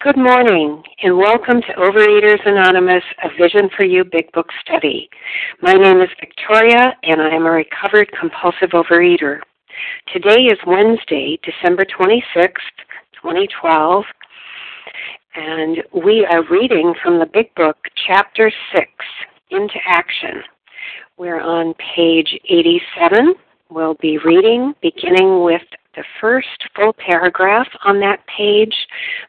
Good morning, and welcome to Overeaters Anonymous, a Vision for You Big Book study. My name is Victoria, and I am a recovered compulsive overeater. Today is Wednesday, December 26th, 2012, and we are reading from the Big Book, Chapter 6, Into Action. We're on page 87. We'll be reading beginning with the first full paragraph on that page,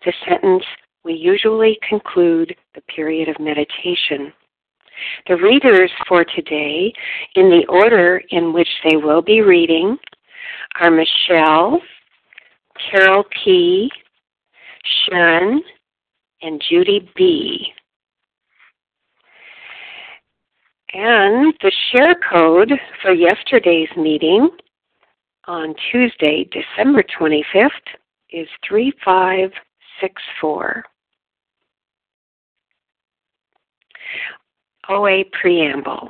the sentence, we usually conclude the period of meditation. The readers for today, in the order in which they will be reading, are Michelle, Carol P., Sharon, and Judy B. And the share code for yesterday's meeting on Tuesday, December 25th, is 3564. OA Preamble.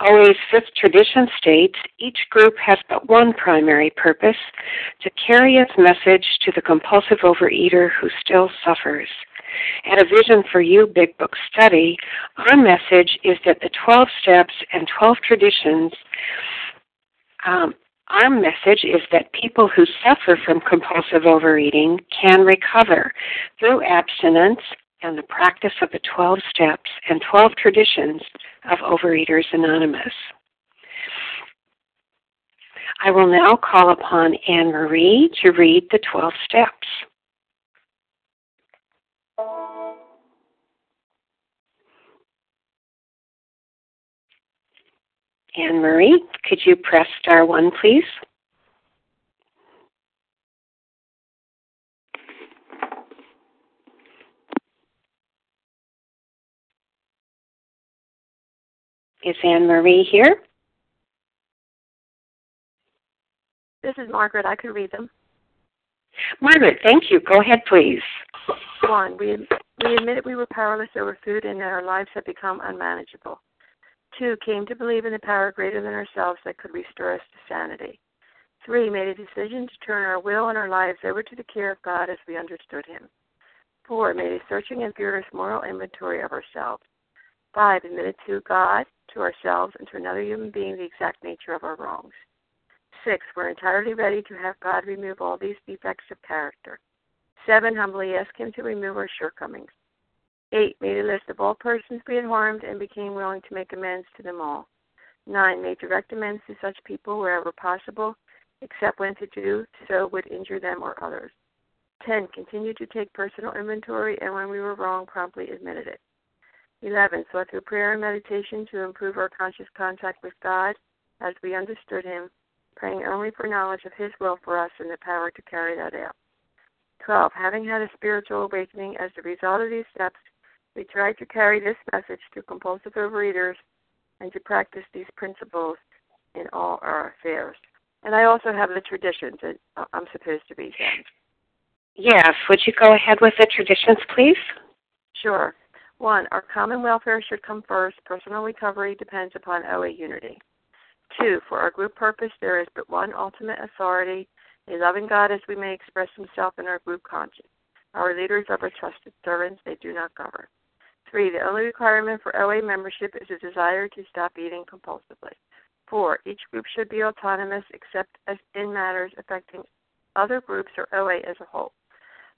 OA's fifth tradition states each group has but one primary purpose to carry its message to the compulsive overeater who still suffers. At a Vision for You Big Book study, our message is that the 12 steps and 12 traditions, um, our message is that people who suffer from compulsive overeating can recover through abstinence and the practice of the 12 steps and 12 traditions of Overeaters Anonymous. I will now call upon Anne Marie to read the 12 steps. Anne Marie, could you press star one, please? Is Anne Marie here? This is Margaret. I could read them. Margaret, thank you. Go ahead, please. One, we, we admitted we were powerless over food and that our lives had become unmanageable. Two, came to believe in the power greater than ourselves that could restore us to sanity. Three, made a decision to turn our will and our lives over to the care of God as we understood Him. Four, made a searching and fearless moral inventory of ourselves. Five, admitted to God, to ourselves, and to another human being the exact nature of our wrongs. Six, we're entirely ready to have God remove all these defects of character. Seven, humbly ask Him to remove our shortcomings. Eight, made a list of all persons we had harmed and became willing to make amends to them all. Nine, made direct amends to such people wherever possible, except when to do so would injure them or others. Ten, continued to take personal inventory and when we were wrong, promptly admitted it. 11. So through prayer and meditation to improve our conscious contact with God as we understood Him, praying only for knowledge of His will for us and the power to carry that out. 12. Having had a spiritual awakening as a result of these steps, we tried to carry this message to compulsive overeaters and to practice these principles in all our affairs. And I also have the traditions that I'm supposed to be saying. Yes. Would you go ahead with the traditions, please? Sure. One, our common welfare should come first. Personal recovery depends upon OA unity. Two, for our group purpose, there is but one ultimate authority, a loving God as we may express himself in our group conscience. Our leaders are but trusted servants, they do not govern. Three, the only requirement for OA membership is a desire to stop eating compulsively. Four, each group should be autonomous except as in matters affecting other groups or OA as a whole.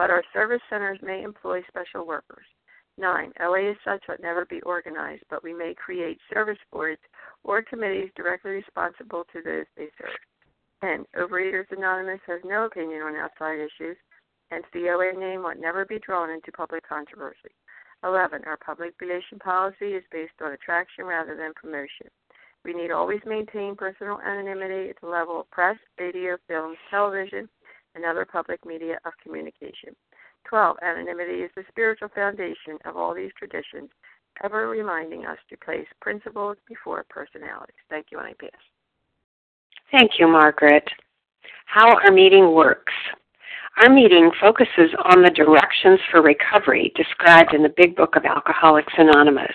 but our service centers may employ special workers. 9. OA as such would never be organized, but we may create service boards or committees directly responsible to those they serve. 10. Overeaters Anonymous has no opinion on outside issues, and the OA name would never be drawn into public controversy. 11. Our public relation policy is based on attraction rather than promotion. We need always maintain personal anonymity at the level of press, radio, films, television, and other public media of communication. 12. Anonymity is the spiritual foundation of all these traditions, ever reminding us to place principles before personalities. Thank you, and I pass. Thank you, Margaret. How our meeting works. Our meeting focuses on the directions for recovery described in the Big Book of Alcoholics Anonymous.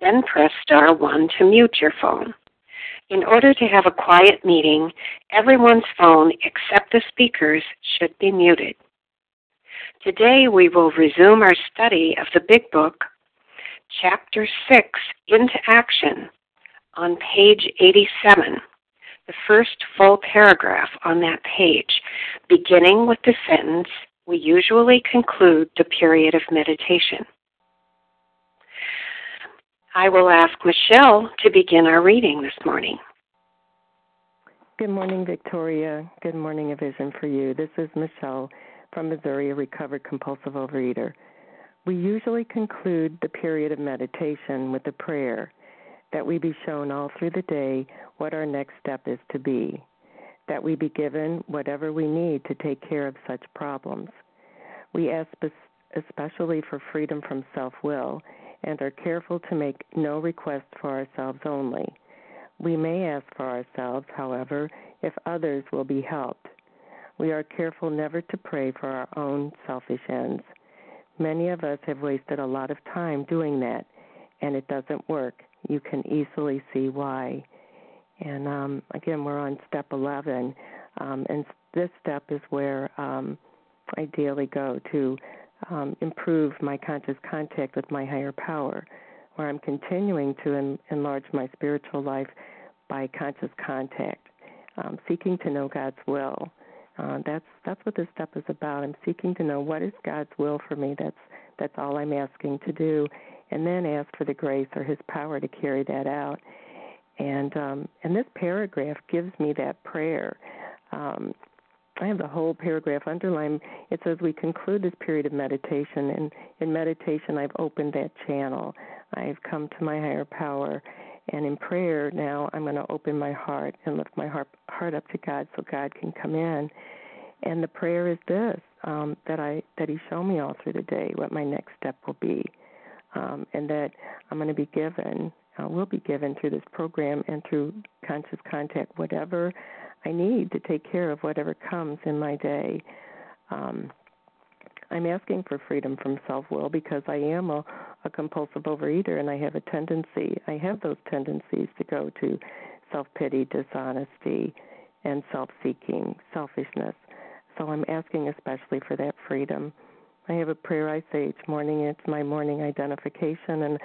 then press star 1 to mute your phone. In order to have a quiet meeting, everyone's phone except the speaker's should be muted. Today we will resume our study of the Big Book, Chapter 6, Into Action, on page 87, the first full paragraph on that page, beginning with the sentence, We usually conclude the period of meditation. I will ask Michelle to begin our reading this morning. Good morning, Victoria. Good morning, A Vision for You. This is Michelle from Missouri, a recovered compulsive overeater. We usually conclude the period of meditation with a prayer that we be shown all through the day what our next step is to be, that we be given whatever we need to take care of such problems. We ask especially for freedom from self will and are careful to make no request for ourselves only. We may ask for ourselves, however, if others will be helped. We are careful never to pray for our own selfish ends. Many of us have wasted a lot of time doing that, and it doesn't work. You can easily see why. And um, again, we're on step 11, um, and this step is where um, I daily go to um, improve my conscious contact with my higher power, where I'm continuing to en- enlarge my spiritual life by conscious contact, um, seeking to know God's will. Uh, that's that's what this step is about. I'm seeking to know what is God's will for me. That's that's all I'm asking to do, and then ask for the grace or His power to carry that out. And um, and this paragraph gives me that prayer. Um, I have the whole paragraph underlined. It says we conclude this period of meditation, and in meditation, I've opened that channel. I've come to my higher power, and in prayer now, I'm going to open my heart and lift my heart heart up to God, so God can come in. And the prayer is this: um, that I that He show me all through the day what my next step will be, um, and that I'm going to be given, uh, will be given through this program and through conscious contact, whatever I need to take care of whatever comes in my day. Um, I'm asking for freedom from self will because I am a, a compulsive overeater and I have a tendency, I have those tendencies to go to self pity, dishonesty, and self seeking, selfishness. So I'm asking especially for that freedom. I have a prayer I say each morning. It's my morning identification, and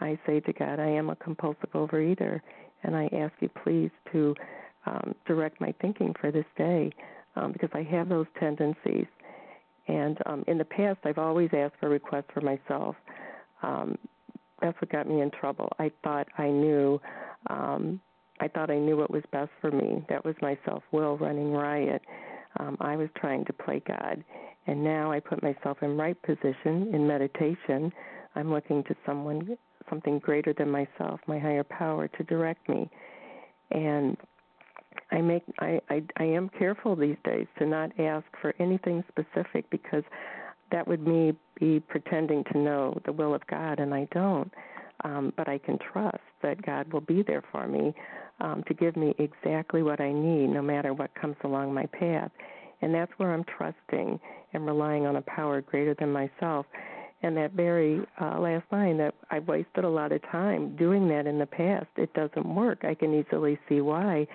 I say to God, I am a compulsive overeater, and I ask you please to um, direct my thinking for this day um, because I have those tendencies. And um, in the past, I've always asked for requests for myself. Um, that's what got me in trouble. I thought I knew. Um, I thought I knew what was best for me. That was my self will running riot. Um, I was trying to play God, and now I put myself in right position in meditation. I'm looking to someone, something greater than myself, my higher power, to direct me. And I make I, I I am careful these days to not ask for anything specific because that would me be pretending to know the will of God and I don't. Um, but I can trust that God will be there for me um, to give me exactly what I need, no matter what comes along my path. And that's where I'm trusting and relying on a power greater than myself. And that very uh, last line that I wasted a lot of time doing that in the past, it doesn't work. I can easily see why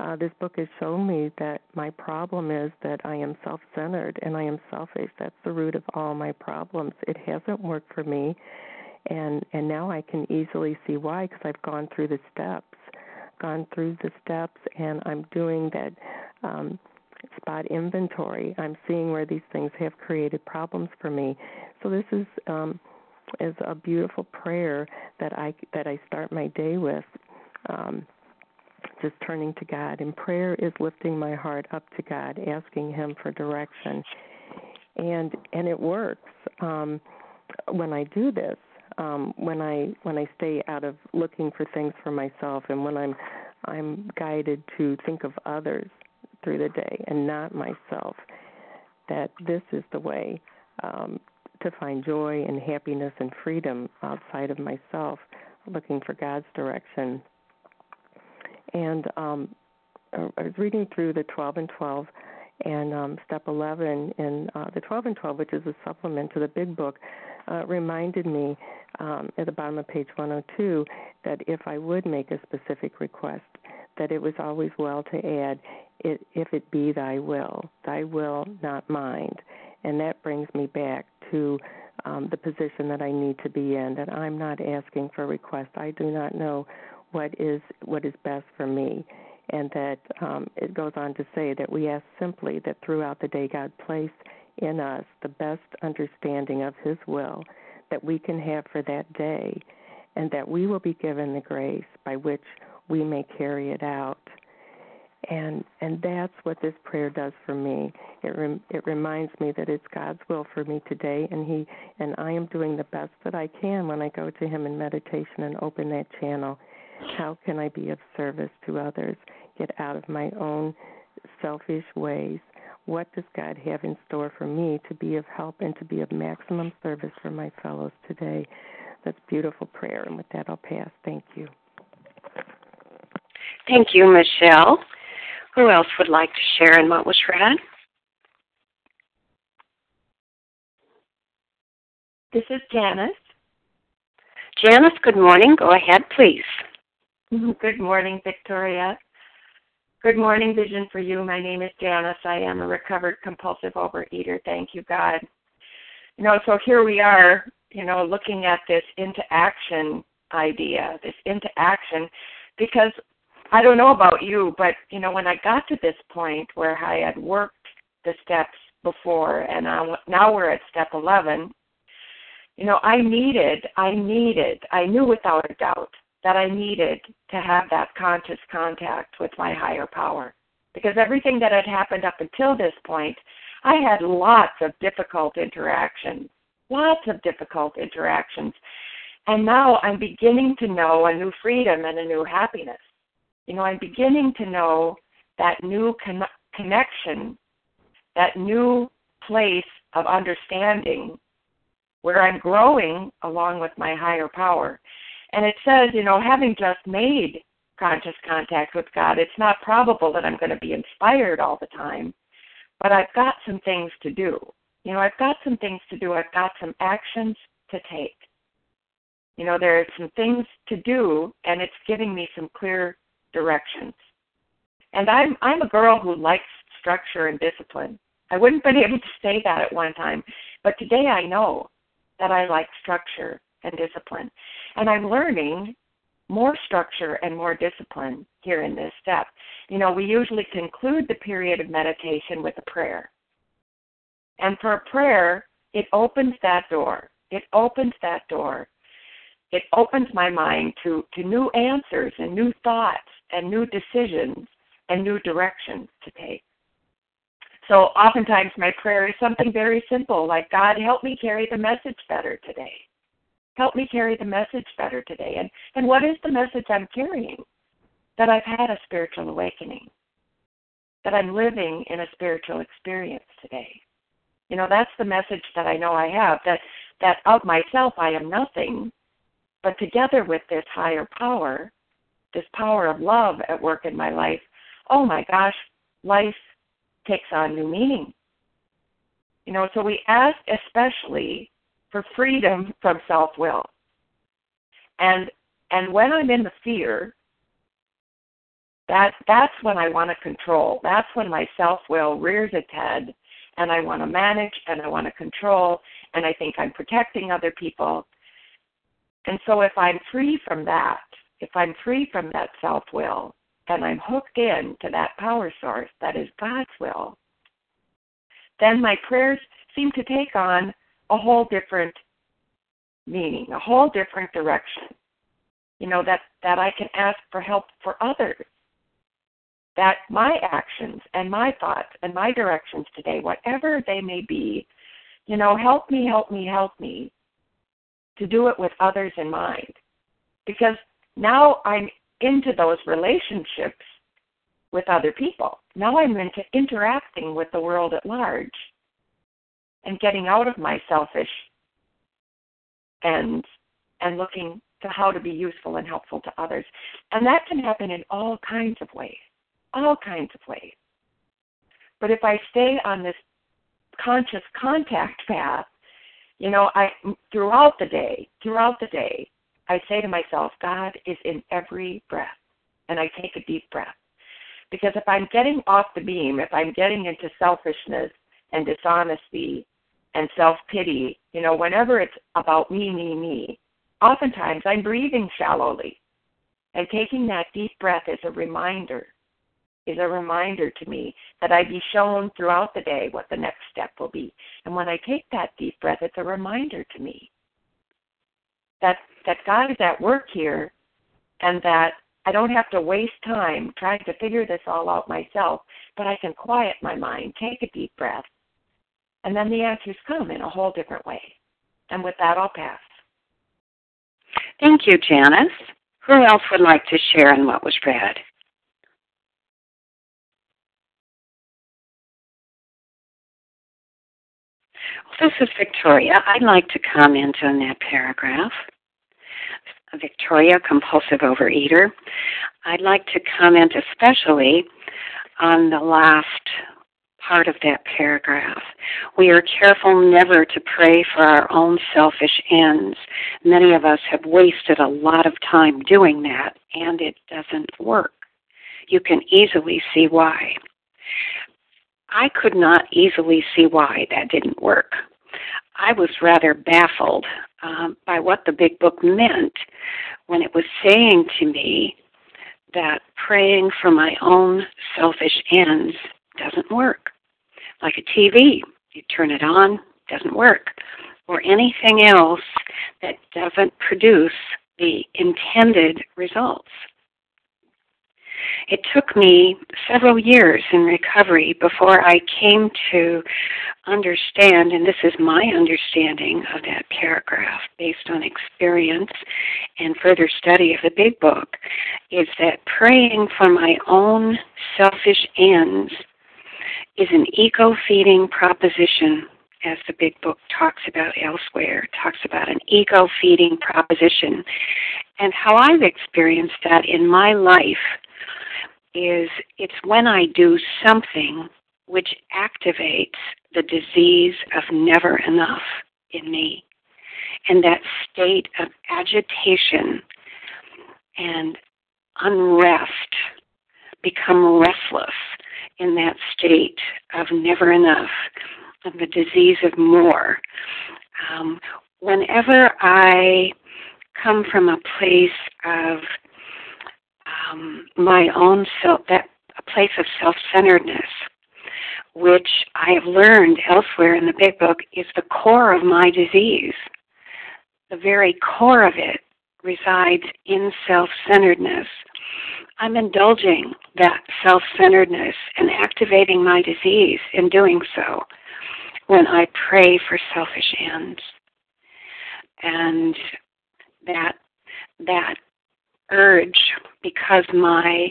uh, this book has shown me that my problem is that I am self centered and I am selfish. That's the root of all my problems. It hasn't worked for me. And and now I can easily see why because I've gone through the steps, gone through the steps, and I'm doing that um, spot inventory. I'm seeing where these things have created problems for me. So this is um, is a beautiful prayer that I that I start my day with. Um, just turning to God. And prayer is lifting my heart up to God, asking Him for direction. And and it works um, when I do this. Um, when I when I stay out of looking for things for myself, and when I'm I'm guided to think of others through the day and not myself. That this is the way um, to find joy and happiness and freedom outside of myself, looking for God's direction and um, I was reading through the 12 and 12 and um, step 11 in uh, the 12 and 12, which is a supplement to the big book, uh, reminded me um, at the bottom of page 102 that if I would make a specific request, that it was always well to add, it, if it be thy will, thy will, not mine. And that brings me back to um, the position that I need to be in, that I'm not asking for requests. I do not know what is what is best for me and that um, it goes on to say that we ask simply that throughout the day God place in us the best understanding of His will that we can have for that day, and that we will be given the grace by which we may carry it out. And and that's what this prayer does for me. It rem, it reminds me that it's God's will for me today, and He and I am doing the best that I can when I go to Him in meditation and open that channel how can I be of service to others? Get out of my own selfish ways. What does God have in store for me to be of help and to be of maximum service for my fellows today? That's beautiful prayer. And with that, I'll pass. Thank you. Thank you, Michelle. Who else would like to share in what was read? This is Janice. Janice, good morning. Go ahead, please. Good morning, Victoria. Good morning, Vision for You. My name is Janice. I am a recovered compulsive overeater. Thank you, God. You know, so here we are, you know, looking at this into action idea, this into action, because I don't know about you, but, you know, when I got to this point where I had worked the steps before and I, now we're at step 11, you know, I needed, I needed, I knew without a doubt that I needed to have that conscious contact with my higher power. Because everything that had happened up until this point, I had lots of difficult interactions, lots of difficult interactions. And now I'm beginning to know a new freedom and a new happiness. You know, I'm beginning to know that new con- connection, that new place of understanding where I'm growing along with my higher power. And it says, you know, having just made conscious contact with God, it's not probable that I'm going to be inspired all the time, but I've got some things to do. You know, I've got some things to do. I've got some actions to take. You know, there are some things to do, and it's giving me some clear directions. And I'm I'm a girl who likes structure and discipline. I wouldn't have been able to say that at one time, but today I know that I like structure and discipline. And I'm learning more structure and more discipline here in this step. You know, we usually conclude the period of meditation with a prayer. And for a prayer, it opens that door. It opens that door. It opens my mind to, to new answers and new thoughts and new decisions and new directions to take. So oftentimes my prayer is something very simple, like God help me carry the message better today. Help me carry the message better today. And and what is the message I'm carrying? That I've had a spiritual awakening. That I'm living in a spiritual experience today. You know, that's the message that I know I have, that that of myself I am nothing, but together with this higher power, this power of love at work in my life, oh my gosh, life takes on new meaning. You know, so we ask especially for freedom from self will. And and when I'm in the fear, that that's when I want to control. That's when my self will rears its head and I want to manage and I want to control and I think I'm protecting other people. And so if I'm free from that, if I'm free from that self will, and I'm hooked in to that power source that is God's will, then my prayers seem to take on a whole different meaning, a whole different direction. You know, that, that I can ask for help for others. That my actions and my thoughts and my directions today, whatever they may be, you know, help me, help me, help me to do it with others in mind. Because now I'm into those relationships with other people. Now I'm into interacting with the world at large and getting out of my selfish and and looking to how to be useful and helpful to others. And that can happen in all kinds of ways. All kinds of ways. But if I stay on this conscious contact path, you know, I throughout the day, throughout the day, I say to myself, God is in every breath. And I take a deep breath. Because if I'm getting off the beam, if I'm getting into selfishness and dishonesty and self pity, you know, whenever it's about me, me, me, oftentimes I'm breathing shallowly. And taking that deep breath is a reminder, is a reminder to me that I be shown throughout the day what the next step will be. And when I take that deep breath, it's a reminder to me that that God is at work here and that I don't have to waste time trying to figure this all out myself, but I can quiet my mind, take a deep breath, and then the answers come in a whole different way. And with that, I'll pass. Thank you, Janice. Who else would like to share in what was read? This is Victoria. I'd like to comment on that paragraph. Victoria, compulsive overeater. I'd like to comment especially on the last part of that paragraph. We are careful never to pray for our own selfish ends. Many of us have wasted a lot of time doing that, and it doesn't work. You can easily see why. I could not easily see why that didn't work. I was rather baffled um, by what the big book meant when it was saying to me that praying for my own selfish ends doesn't work. Like a TV, you turn it on, doesn't work. Or anything else that doesn't produce the intended results. It took me several years in recovery before I came to understand, and this is my understanding of that paragraph based on experience and further study of the big book, is that praying for my own selfish ends is an ego feeding proposition as the big book talks about elsewhere, it talks about an ego feeding proposition. And how I've experienced that in my life is it's when I do something which activates the disease of never enough in me. And that state of agitation and unrest, become restless in that state of never enough, of the disease of more. Um, whenever I come from a place of um, my own self, that a place of self-centeredness, which I have learned elsewhere in the Big Book is the core of my disease. The very core of it resides in self centeredness. I'm indulging that self centeredness and activating my disease in doing so when I pray for selfish ends. And that that urge because my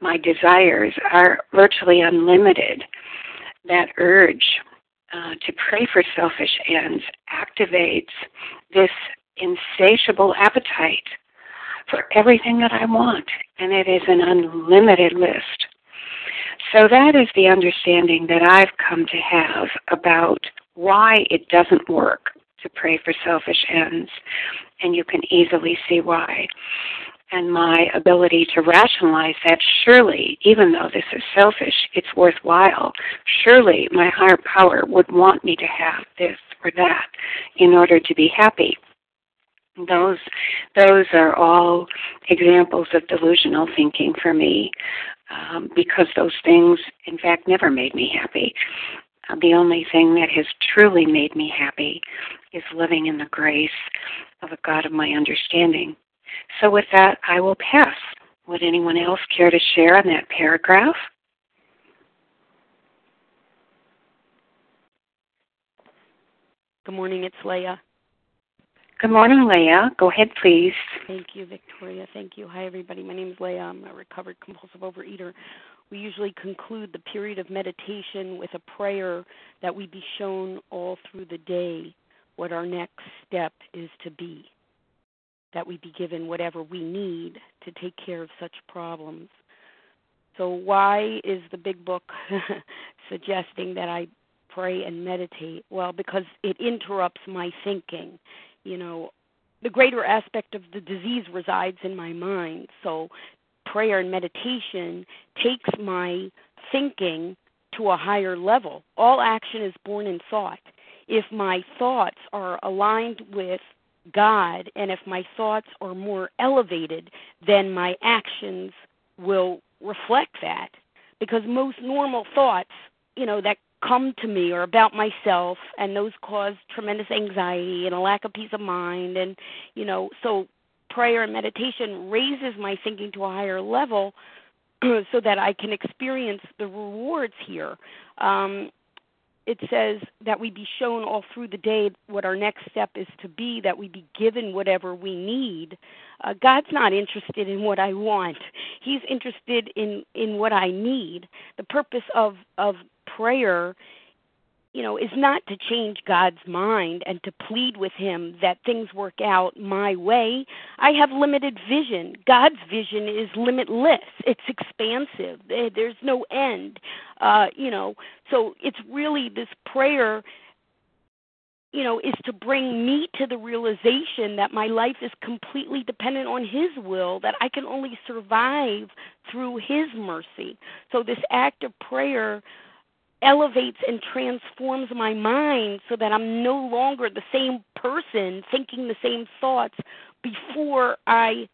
my desires are virtually unlimited that urge uh, to pray for selfish ends activates this insatiable appetite for everything that I want, and it is an unlimited list. So that is the understanding that I've come to have about why it doesn't work to pray for selfish ends, and you can easily see why and my ability to rationalize that surely, even though this is selfish, it's worthwhile. Surely my higher power would want me to have this or that in order to be happy. Those those are all examples of delusional thinking for me, um, because those things, in fact, never made me happy. Uh, the only thing that has truly made me happy is living in the grace of a God of my understanding so with that, I will pass. Would anyone else care to share on that paragraph? Good morning, it's Leah. Good morning, Leah. Go ahead, please. Thank you, Victoria. Thank you. Hi, everybody. My name is Leah. I'm a recovered compulsive overeater. We usually conclude the period of meditation with a prayer that we be shown all through the day what our next step is to be that we be given whatever we need to take care of such problems. So, why is the big book suggesting that I pray and meditate? Well, because it interrupts my thinking. You know, the greater aspect of the disease resides in my mind. So, prayer and meditation takes my thinking to a higher level. All action is born in thought. If my thoughts are aligned with God, and if my thoughts are more elevated, then my actions will reflect that. Because most normal thoughts, you know, that come to me are about myself, and those cause tremendous anxiety and a lack of peace of mind. And, you know, so prayer and meditation raises my thinking to a higher level so that I can experience the rewards here. Um, it says that we be shown all through the day what our next step is to be, that we be given whatever we need. Uh, God's not interested in what I want. He's interested in in what I need. The purpose of of prayer you know, is not to change God's mind and to plead with Him that things work out my way. I have limited vision. God's vision is limitless. It's expansive. There's no end. Uh, you know, so it's really this prayer. You know, is to bring me to the realization that my life is completely dependent on His will, that I can only survive through His mercy. So, this act of prayer elevates and transforms my mind so that I'm no longer the same person thinking the same thoughts before I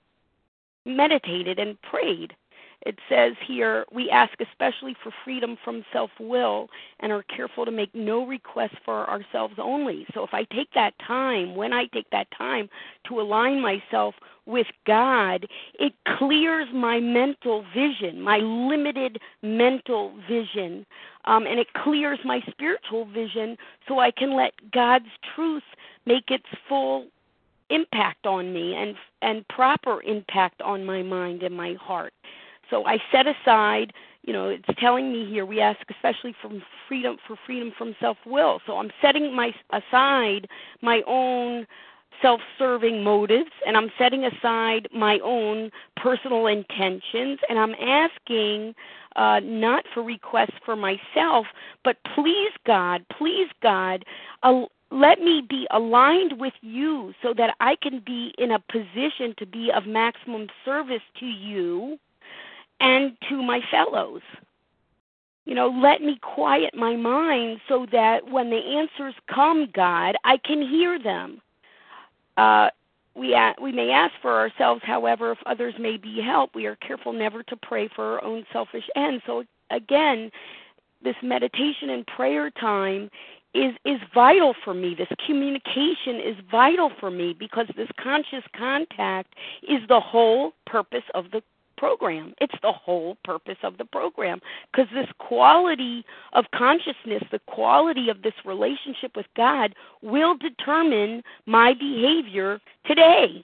meditated and prayed. It says here, we ask especially for freedom from self will and are careful to make no requests for ourselves only. So if I take that time, when I take that time to align myself with God, it clears my mental vision, my limited mental vision, um, and it clears my spiritual vision so I can let God's truth make its full impact on me and and proper impact on my mind and my heart. So I set aside, you know, it's telling me here we ask especially from freedom for freedom from self-will. So I'm setting my aside my own self-serving motives and I'm setting aside my own personal intentions and I'm asking uh, not for requests for myself, but please God, please God, uh, let me be aligned with you so that I can be in a position to be of maximum service to you and to my fellows. You know, let me quiet my mind so that when the answers come, God, I can hear them. Uh, we, we may ask for ourselves, however, if others may be helped, we are careful never to pray for our own selfish ends. So, again, this meditation and prayer time is is vital for me this communication is vital for me because this conscious contact is the whole purpose of the program. It's the whole purpose of the program. Because this quality of consciousness the quality of this relationship with god will determine my behavior today.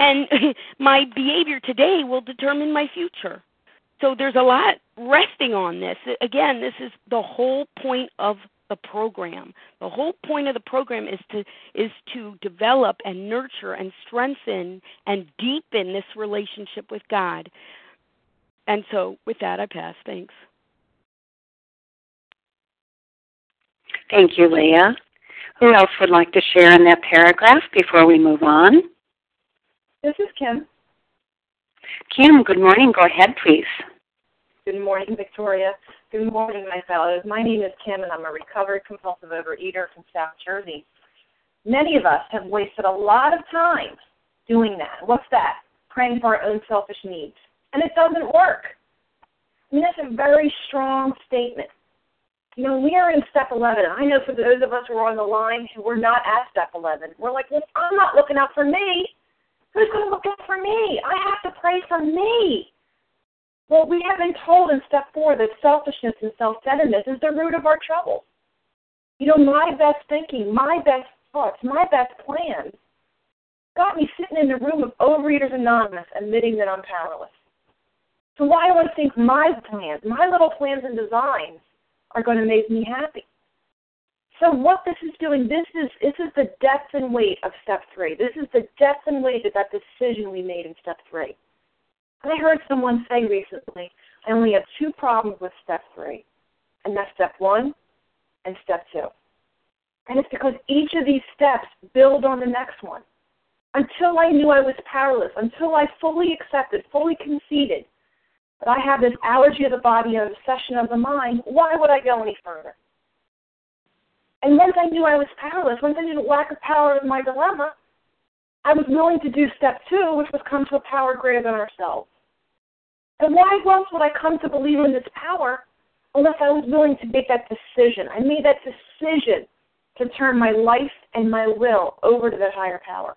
And my behavior today will determine my future. So there's a lot resting on this. Again this is the whole point of the program. The whole point of the program is to is to develop and nurture and strengthen and deepen this relationship with God. And so with that I pass. Thanks. Thank you, Leah. Who else would like to share in that paragraph before we move on? This is Kim. Kim, good morning. Go ahead, please. Good morning, Victoria. Good morning, my fellows. My name is Kim, and I'm a recovered compulsive overeater from South Jersey. Many of us have wasted a lot of time doing that. What's that? Praying for our own selfish needs. And it doesn't work. I mean, that's a very strong statement. You know, we are in step 11. I know for those of us who are on the line who were not at step 11, we're like, well, I'm not looking out for me. Who's going to look out for me? I have to pray for me. Well, we have been told in step four that selfishness and self centeredness is the root of our trouble. You know, my best thinking, my best thoughts, my best plans got me sitting in the room of Overeaters Anonymous admitting that I'm powerless. So why do I think my plans, my little plans and designs are going to make me happy? So what this is doing, this is this is the depth and weight of step three. This is the depth and weight of that decision we made in step three. I heard someone say recently, I only have two problems with step three, and that's step one and step two. And it's because each of these steps build on the next one. Until I knew I was powerless, until I fully accepted, fully conceded that I have this allergy of the body and obsession of the mind, why would I go any further? And once I knew I was powerless, once I knew the lack of power in my dilemma, I was willing to do step two, which was come to a power greater than ourselves. And why else would I come to believe in this power unless I was willing to make that decision? I made that decision to turn my life and my will over to that higher power.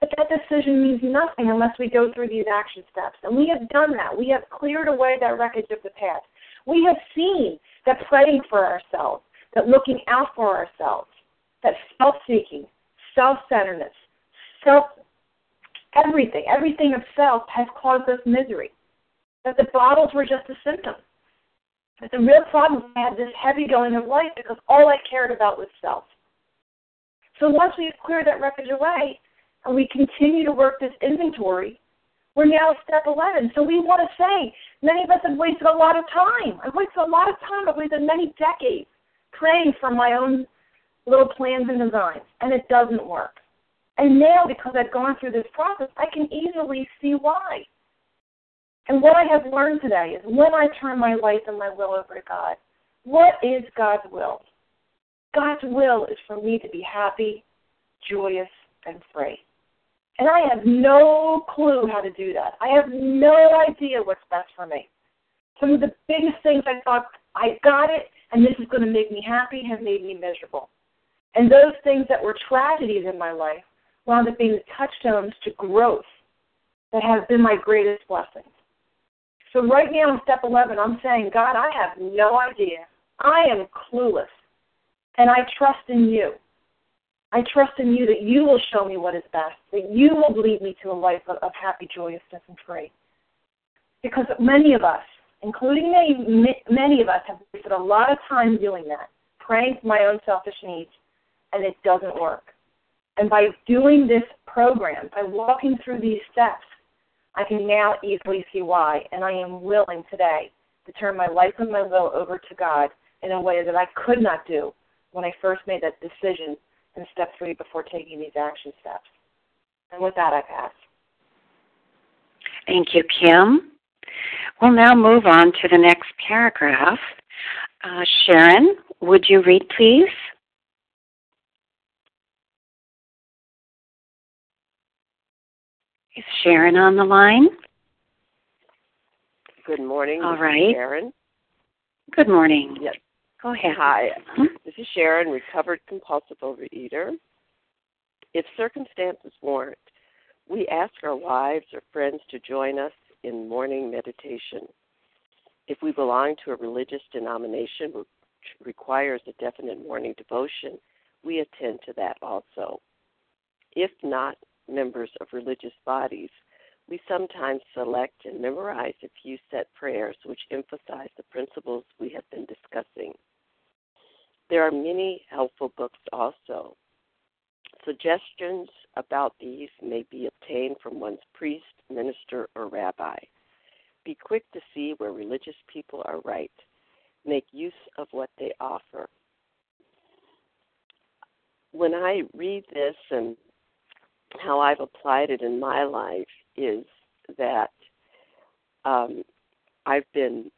But that decision means nothing unless we go through these action steps. And we have done that. We have cleared away that wreckage of the past. We have seen that praying for ourselves, that looking out for ourselves, that self seeking, self centeredness, self everything, everything of self has caused us misery. That the bottles were just a symptom. That the real problem I had this heavy going of life because all I cared about was self. So once we've cleared that wreckage away and we continue to work this inventory, we're now at step 11. So we want to say, many of us have wasted a lot of time. I've wasted a lot of time. I've wasted many decades praying for my own little plans and designs, and it doesn't work. And now, because I've gone through this process, I can easily see why. And what I have learned today is when I turn my life and my will over to God, what is God's will? God's will is for me to be happy, joyous, and free. And I have no clue how to do that. I have no idea what's best for me. Some of the biggest things I thought I got it and this is going to make me happy have made me miserable. And those things that were tragedies in my life wound up being the touchstones to growth that have been my greatest blessings. So right now in step 11, I'm saying, God, I have no idea. I am clueless. And I trust in you. I trust in you that you will show me what is best, that you will lead me to a life of, of happy, joyousness, and free. Because many of us, including me, many of us have wasted a lot of time doing that, praying for my own selfish needs, and it doesn't work. And by doing this program, by walking through these steps, I can now easily see why. And I am willing today to turn my life and my will over to God in a way that I could not do when I first made that decision in step three before taking these action steps. And with that, I pass. Thank you, Kim. We'll now move on to the next paragraph. Uh, Sharon, would you read, please? Is Sharon on the line? Good morning. All right. Sharon. Good morning. Yes. Go ahead. Hi. Hmm? This is Sharon, recovered compulsive overeater. If circumstances warrant, we ask our wives or friends to join us in morning meditation. If we belong to a religious denomination which requires a definite morning devotion, we attend to that also. If not members of religious bodies, we sometimes select and memorize a few set prayers which emphasize the principles we have been discussing. There are many helpful books also. Suggestions about these may be obtained from one's priest, minister, or rabbi. Be quick to see where religious people are right. Make use of what they offer. When I read this and how I've applied it in my life is that um, I've been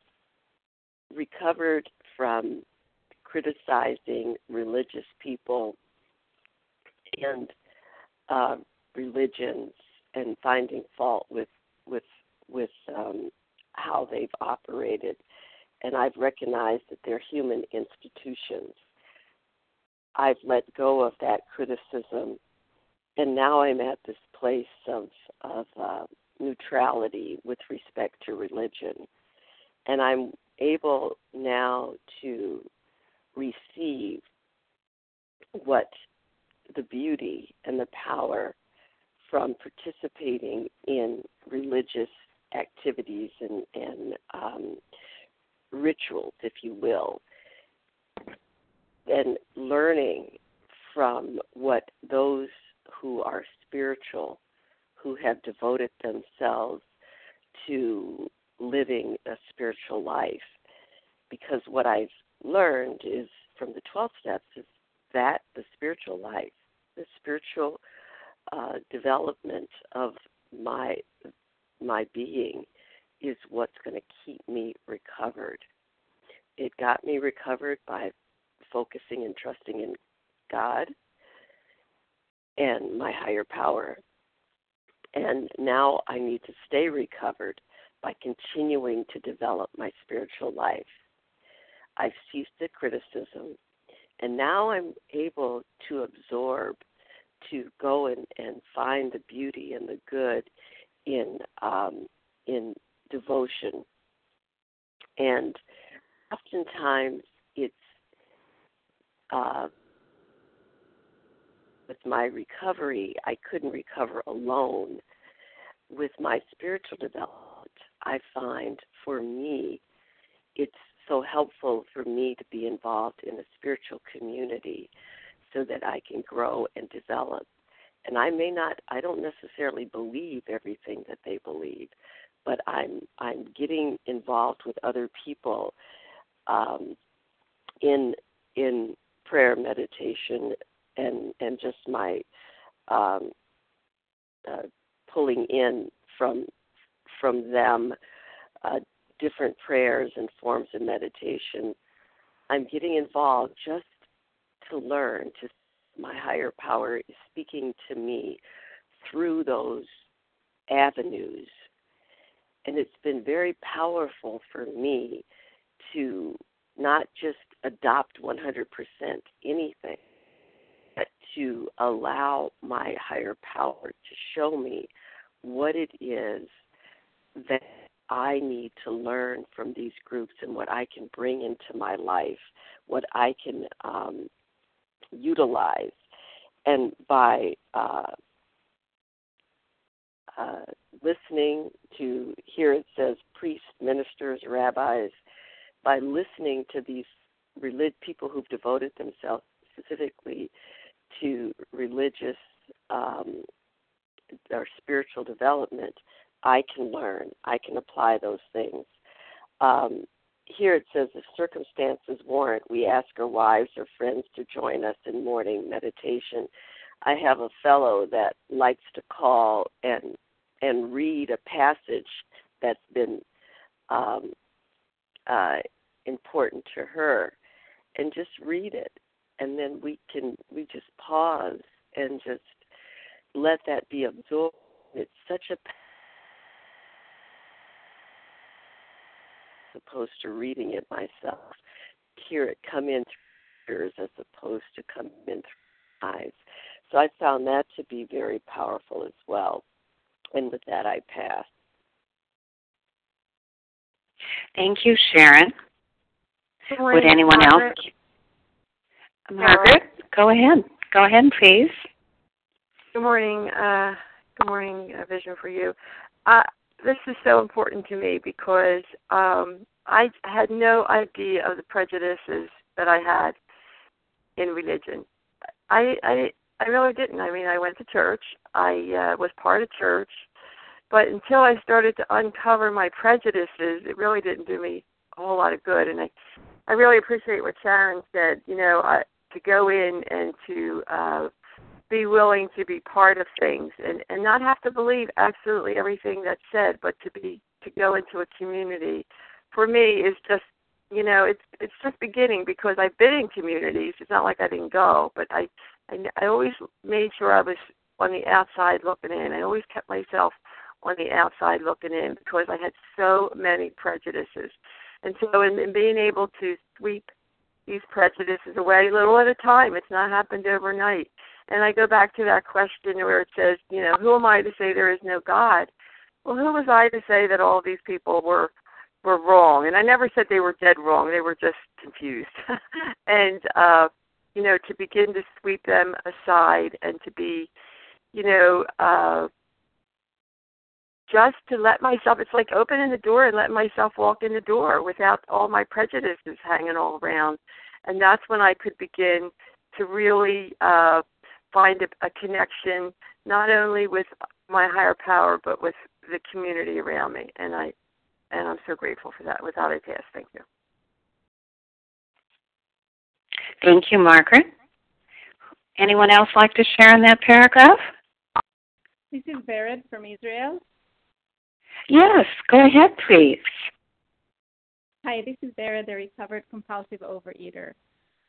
recovered from criticizing religious people and uh, religions and finding fault with with with um, how they've operated, and I've recognized that they're human institutions. I've let go of that criticism, and now I'm at this place of of uh, neutrality with respect to religion, and I'm able now to receive what the beauty and the power from participating in religious activities and, and um, rituals, if you will, and learning from what those who are spiritual, who have devoted themselves to living a spiritual life. Because what I've learned is from the 12 steps is that the spiritual life, the spiritual uh, development of my my being is what's going to keep me recovered. It got me recovered by focusing and trusting in God and my higher power. And now I need to stay recovered by continuing to develop my spiritual life. I've ceased the criticism, and now I'm able to absorb, to go and, and find the beauty and the good in um, in devotion. And oftentimes it's uh, my recovery, I couldn't recover alone. With my spiritual development, I find for me, it's so helpful for me to be involved in a spiritual community so that I can grow and develop. And I may not I don't necessarily believe everything that they believe, but I'm I'm getting involved with other people um, in in prayer meditation and and just my um, uh, pulling in from from them uh, different prayers and forms of meditation. I'm getting involved just to learn to my higher power is speaking to me through those avenues. And it's been very powerful for me to not just adopt 100% anything, to allow my higher power to show me what it is that I need to learn from these groups and what I can bring into my life, what I can um, utilize. And by uh, uh, listening to, here it says priests, ministers, rabbis, by listening to these relig- people who've devoted themselves specifically to religious um, or spiritual development, I can learn. I can apply those things. Um, here it says, if circumstances warrant, we ask our wives or friends to join us in morning meditation. I have a fellow that likes to call and and read a passage that's been um, uh, important to her, and just read it, and then we can we just pause and just let that be absorbed. It's such a as opposed to reading it myself, hear it come in through ears as opposed to come in through eyes. So I found that to be very powerful as well. And with that, I pass. Thank you, Sharon. Would anyone else? Margaret, go ahead. Go ahead, please. Good morning. Uh, good morning, uh, Vision for You. Uh, this is so important to me because um, I had no idea of the prejudices that I had in religion. I I I really didn't. I mean, I went to church. I uh, was part of church, but until I started to uncover my prejudices, it really didn't do me a whole lot of good. And I I really appreciate what Sharon said. You know, I, to go in and to uh, be willing to be part of things and and not have to believe absolutely everything that's said, but to be to go into a community for me is just you know it's it's just beginning because I've been in communities. It's not like I didn't go, but I I, I always made sure I was on the outside looking in. I always kept myself on the outside looking in because I had so many prejudices. And so in, in being able to sweep these prejudices away little at a time, it's not happened overnight. And I go back to that question where it says, you know, who am I to say there is no God? Well, who was I to say that all these people were were wrong? And I never said they were dead wrong. They were just confused. and uh, you know, to begin to sweep them aside and to be, you know, uh just to let myself it's like opening the door and letting myself walk in the door without all my prejudices hanging all around and that's when i could begin to really uh find a, a connection not only with my higher power but with the community around me and i and i'm so grateful for that without a pass thank you Thank you, Margaret. Anyone else like to share in that paragraph? This is Vered from Israel. Yes, go ahead, please. Hi, this is Vered, the recovered compulsive overeater.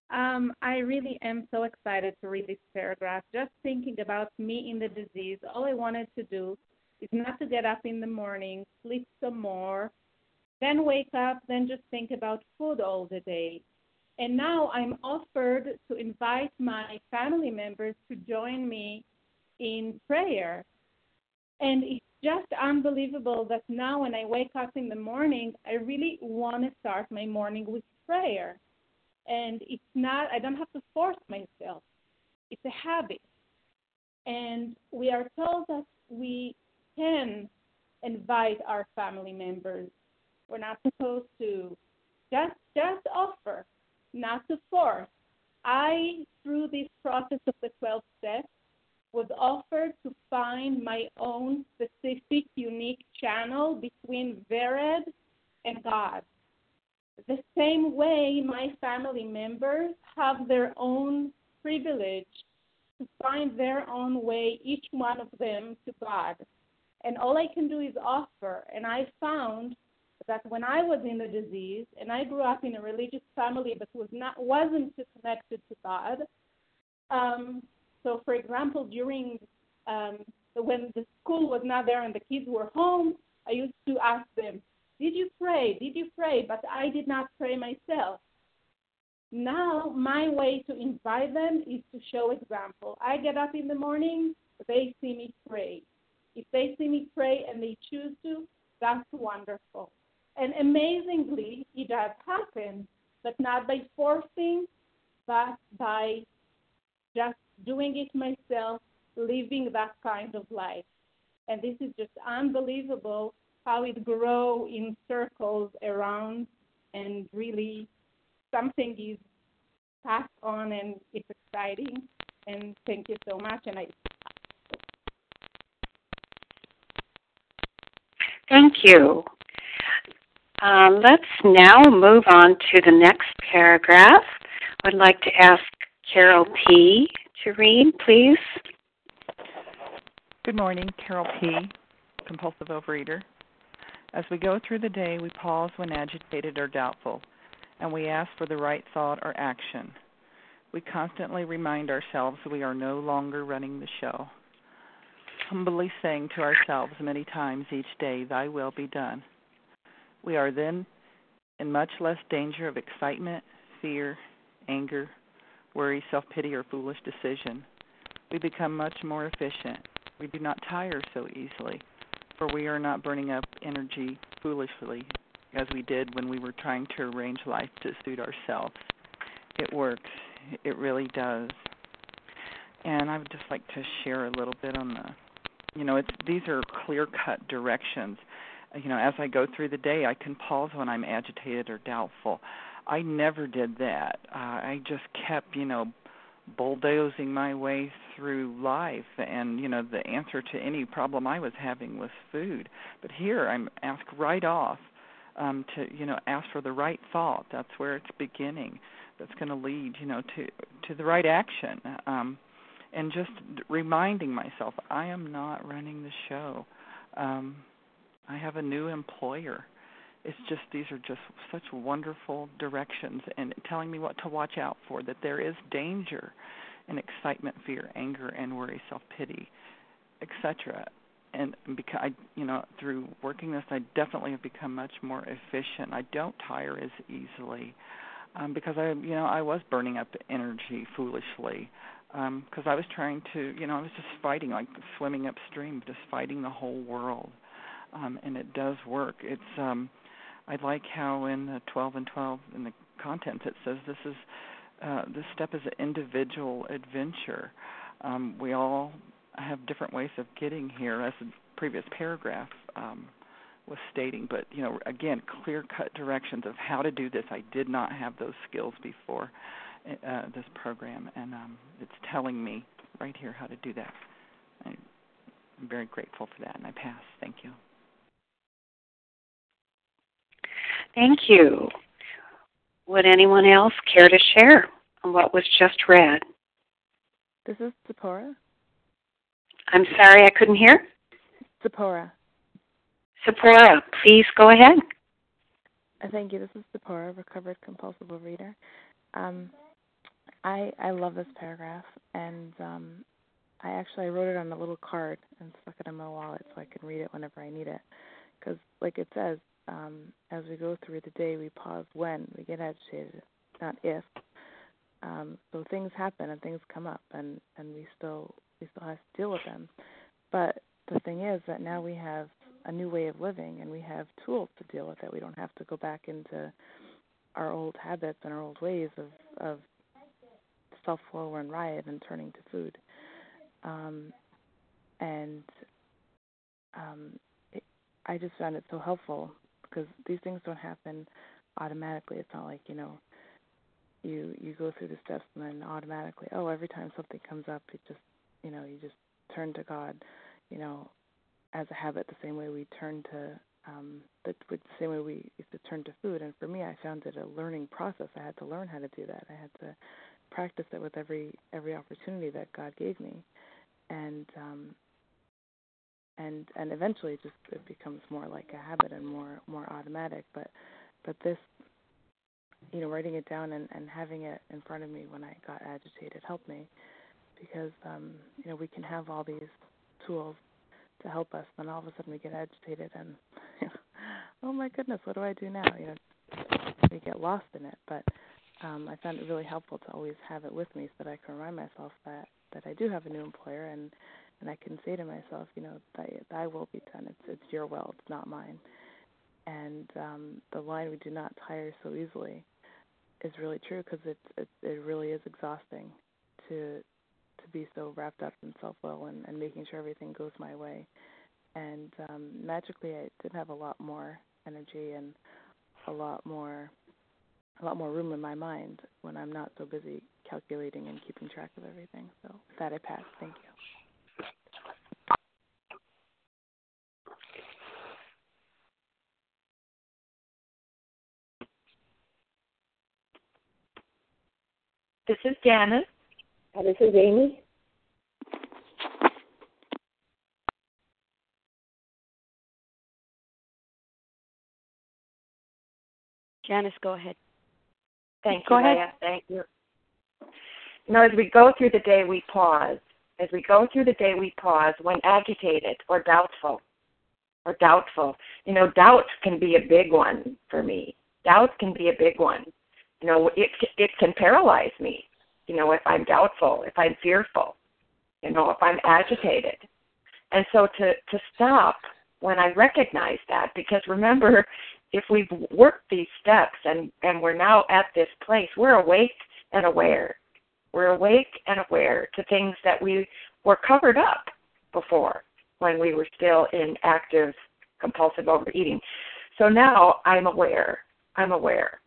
Um, I really am so excited to read this paragraph. Just thinking about me in the disease, all I wanted to do is not to get up in the morning, sleep some more, then wake up, then just think about food all the day. And now I'm offered to invite my family members to join me in prayer. And it's just unbelievable that now when I wake up in the morning, I really want to start my morning with prayer. And it's not, I don't have to force myself, it's a habit. And we are told that we can invite our family members. We're not supposed to just just offer, not to force. I, through this process of the 12 steps, was offered to find my own specific, unique channel between Vered and God. The same way my family members have their own privilege to find their own way, each one of them, to God. And all I can do is offer. And I found that when I was in the disease and I grew up in a religious family but was not wasn't connected to God, um, so, for example, during um, when the school was not there and the kids were home, I used to ask them, "Did you pray? Did you pray?" But I did not pray myself. Now, my way to invite them is to show example. I get up in the morning, they see me pray. If they see me pray and they choose to, that's wonderful. And amazingly, it does happen, but not by forcing, but by just doing it myself, living that kind of life. And this is just unbelievable how it grows in circles around and really something is passed on and it's exciting. And thank you so much. And I Thank you. Um, let's now move on to the next paragraph. I'd like to ask Carol P to read, please? Good morning, Carol P., compulsive overeater. As we go through the day, we pause when agitated or doubtful, and we ask for the right thought or action. We constantly remind ourselves we are no longer running the show, humbly saying to ourselves many times each day, Thy will be done. We are then in much less danger of excitement, fear, anger, worry, self pity, or foolish decision. We become much more efficient. We do not tire so easily, for we are not burning up energy foolishly as we did when we were trying to arrange life to suit ourselves. It works. It really does. And I would just like to share a little bit on the you know, it's these are clear-cut directions. You know, as I go through the day, I can pause when I'm agitated or doubtful. I never did that. Uh, I just kept, you know, bulldozing my way through life and you know the answer to any problem i was having was food. But here i'm asked right off um to you know ask for the right thought. That's where it's beginning. That's going to lead you know to to the right action. Um and just reminding myself i am not running the show. Um i have a new employer it's just these are just such wonderful directions and telling me what to watch out for that there is danger in excitement fear anger and worry self pity etc and because I, you know, through working this, I definitely have become much more efficient. I don't tire as easily um, because I, you know, I was burning up energy foolishly because um, I was trying to, you know, I was just fighting, like swimming upstream, just fighting the whole world, um, and it does work. It's um, I like how in the 12 and 12 in the contents it says this is uh, this step is an individual adventure. Um, we all have different ways of getting here, as the previous paragraph um, was stating. But you know, again, clear-cut directions of how to do this. I did not have those skills before uh, this program, and um, it's telling me right here how to do that. I'm very grateful for that, and I pass. Thank you. Thank you. Would anyone else care to share on what was just read? This is Zipporah. I'm sorry, I couldn't hear. Zipporah. Zipporah, please go ahead. Uh, thank you. This is Zipporah, recovered compulsive reader. Um, I I love this paragraph, and um, I actually I wrote it on a little card and stuck it in my wallet so I can read it whenever I need it. Because, like it says, um, as we go through the day, we pause when we get agitated, not if. Um, so things happen and things come up, and and we still we still have to deal with them. But the thing is that now we have a new way of living, and we have tools to deal with it. We don't have to go back into our old habits and our old ways of of self flow and riot and turning to food. Um, and um, it, I just found it so helpful because these things don't happen automatically. It's not like you know you you go through the steps and then automatically oh every time something comes up you just you know you just turn to God you know as a habit the same way we turn to um the, the same way we used to turn to food. And for me I found it a learning process. I had to learn how to do that. I had to practice it with every every opportunity that God gave me. And um and and eventually it just it becomes more like a habit and more more automatic but but this you know writing it down and and having it in front of me when i got agitated helped me because um you know we can have all these tools to help us then all of a sudden we get agitated and you know, oh my goodness what do i do now? You know we get lost in it but um i found it really helpful to always have it with me so that i can remind myself that that i do have a new employer and and I can say to myself, you know, thy, thy will be done. It's it's your will, it's not mine. And um, the line "we do not tire so easily" is really true because it's it, it really is exhausting to to be so wrapped up in self will and, and making sure everything goes my way. And um, magically, I did have a lot more energy and a lot more a lot more room in my mind when I'm not so busy calculating and keeping track of everything. So that I pass. Thank you. This is Janice. Uh, this is Amy. Janice, go ahead. Thank go you, ahead. Leah. Thank you. You know, as we go through the day, we pause. As we go through the day, we pause when agitated or doubtful. Or doubtful. You know, doubt can be a big one for me. Doubt can be a big one. You know, it it can paralyze me. You know, if I'm doubtful, if I'm fearful, you know, if I'm agitated. And so to to stop when I recognize that, because remember, if we've worked these steps and and we're now at this place, we're awake and aware. We're awake and aware to things that we were covered up before when we were still in active compulsive overeating. So now I'm aware. I'm aware.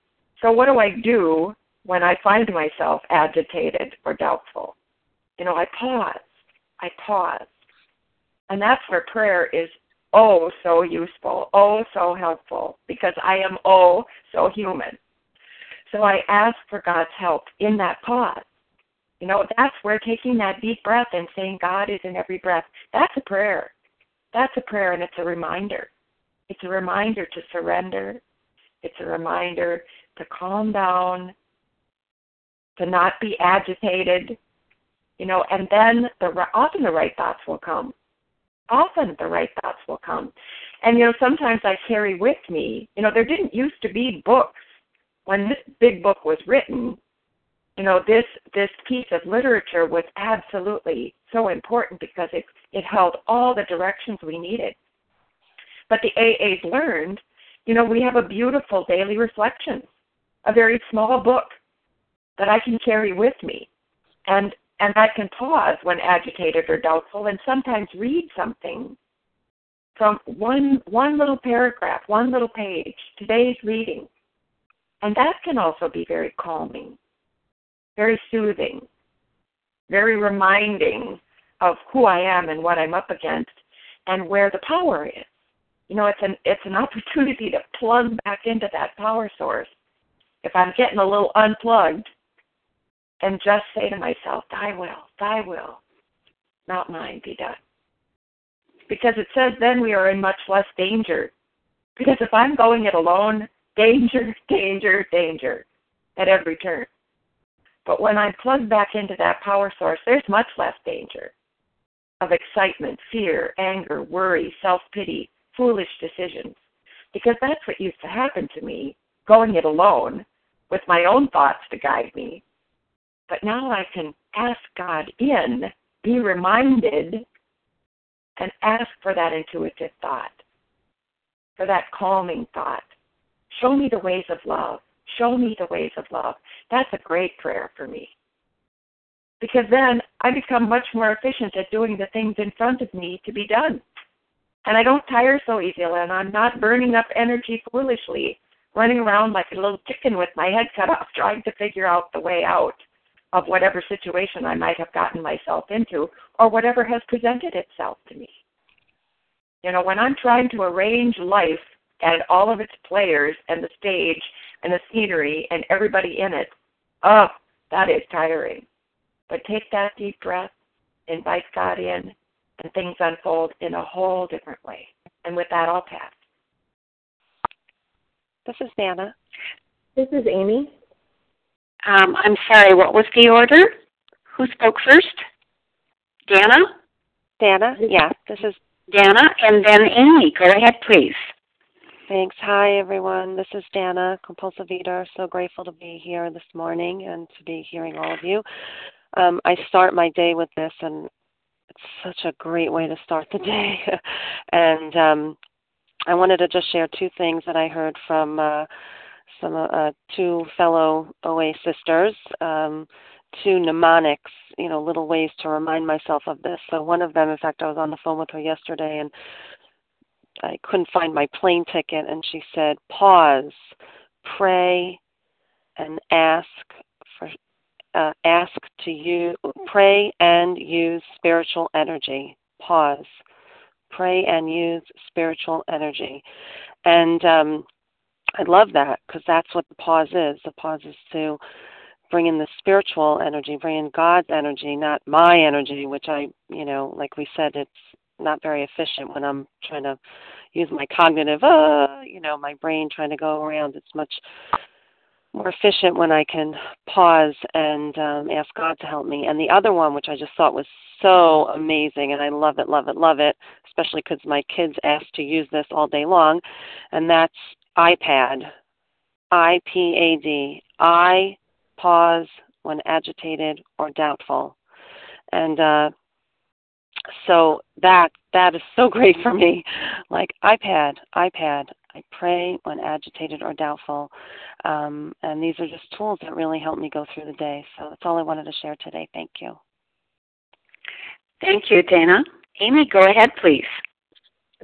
So what do I do when I find myself agitated or doubtful? You know, I pause. I pause. And that's where prayer is oh so useful, oh so helpful, because I am oh so human. So I ask for God's help in that pause. You know, that's where taking that deep breath and saying God is in every breath, that's a prayer. That's a prayer and it's a reminder. It's a reminder to surrender. It's a reminder to calm down, to not be agitated, you know, and then the often the right thoughts will come. Often the right thoughts will come. And you know, sometimes I carry with me, you know, there didn't used to be books when this big book was written. You know, this this piece of literature was absolutely so important because it it held all the directions we needed. But the AAs learned, you know, we have a beautiful daily reflection, a very small book that I can carry with me. And and I can pause when agitated or doubtful and sometimes read something from one one little paragraph, one little page, today's reading. And that can also be very calming, very soothing, very reminding of who I am and what I'm up against and where the power is. You know, it's an it's an opportunity to plug back into that power source. If I'm getting a little unplugged, and just say to myself, Thy will, Thy will, not mine, be done. Because it says then we are in much less danger. Because if I'm going it alone, danger, danger, danger at every turn. But when I plug back into that power source, there's much less danger of excitement, fear, anger, worry, self pity, foolish decisions. Because that's what used to happen to me, going it alone with my own thoughts to guide me. But now I can ask God in, be reminded, and ask for that intuitive thought, for that calming thought. Show me the ways of love. Show me the ways of love. That's a great prayer for me. Because then I become much more efficient at doing the things in front of me to be done. And I don't tire so easily, and I'm not burning up energy foolishly, running around like a little chicken with my head cut off, trying to figure out the way out of whatever situation I might have gotten myself into or whatever has presented itself to me. You know, when I'm trying to arrange life and all of its players and the stage and the scenery and everybody in it, oh, that is tiring. But take that deep breath, invite God in, and things unfold in a whole different way. And with that, I'll pass. This is Dana. This is Amy. Um, I'm sorry, what was the order? Who spoke first? Dana? Dana, yeah, this is Dana, and then Amy. Go ahead, please. Thanks. Hi, everyone. This is Dana, compulsive eater. So grateful to be here this morning and to be hearing all of you. Um, I start my day with this, and it's such a great way to start the day. and um, I wanted to just share two things that I heard from. Uh, some uh, two fellow OA sisters, um, two mnemonics, you know, little ways to remind myself of this. So one of them, in fact, I was on the phone with her yesterday, and I couldn't find my plane ticket, and she said, "Pause, pray, and ask for." Uh, ask to you pray and use spiritual energy. Pause, pray and use spiritual energy, and um, I love that because that's what the pause is. The pause is to bring in the spiritual energy, bring in God's energy, not my energy, which I, you know, like we said, it's not very efficient when I'm trying to use my cognitive, uh, you know, my brain trying to go around. It's much more efficient when I can pause and um, ask God to help me. And the other one, which I just thought was so amazing, and I love it, love it, love it, especially because my kids ask to use this all day long, and that's iPad. I P A D. I pause when agitated or doubtful. And uh, so that that is so great for me. Like iPad, iPad. I pray when agitated or doubtful, um, and these are just tools that really help me go through the day. So that's all I wanted to share today. Thank you. Thank you, Dana. Amy, go ahead, please.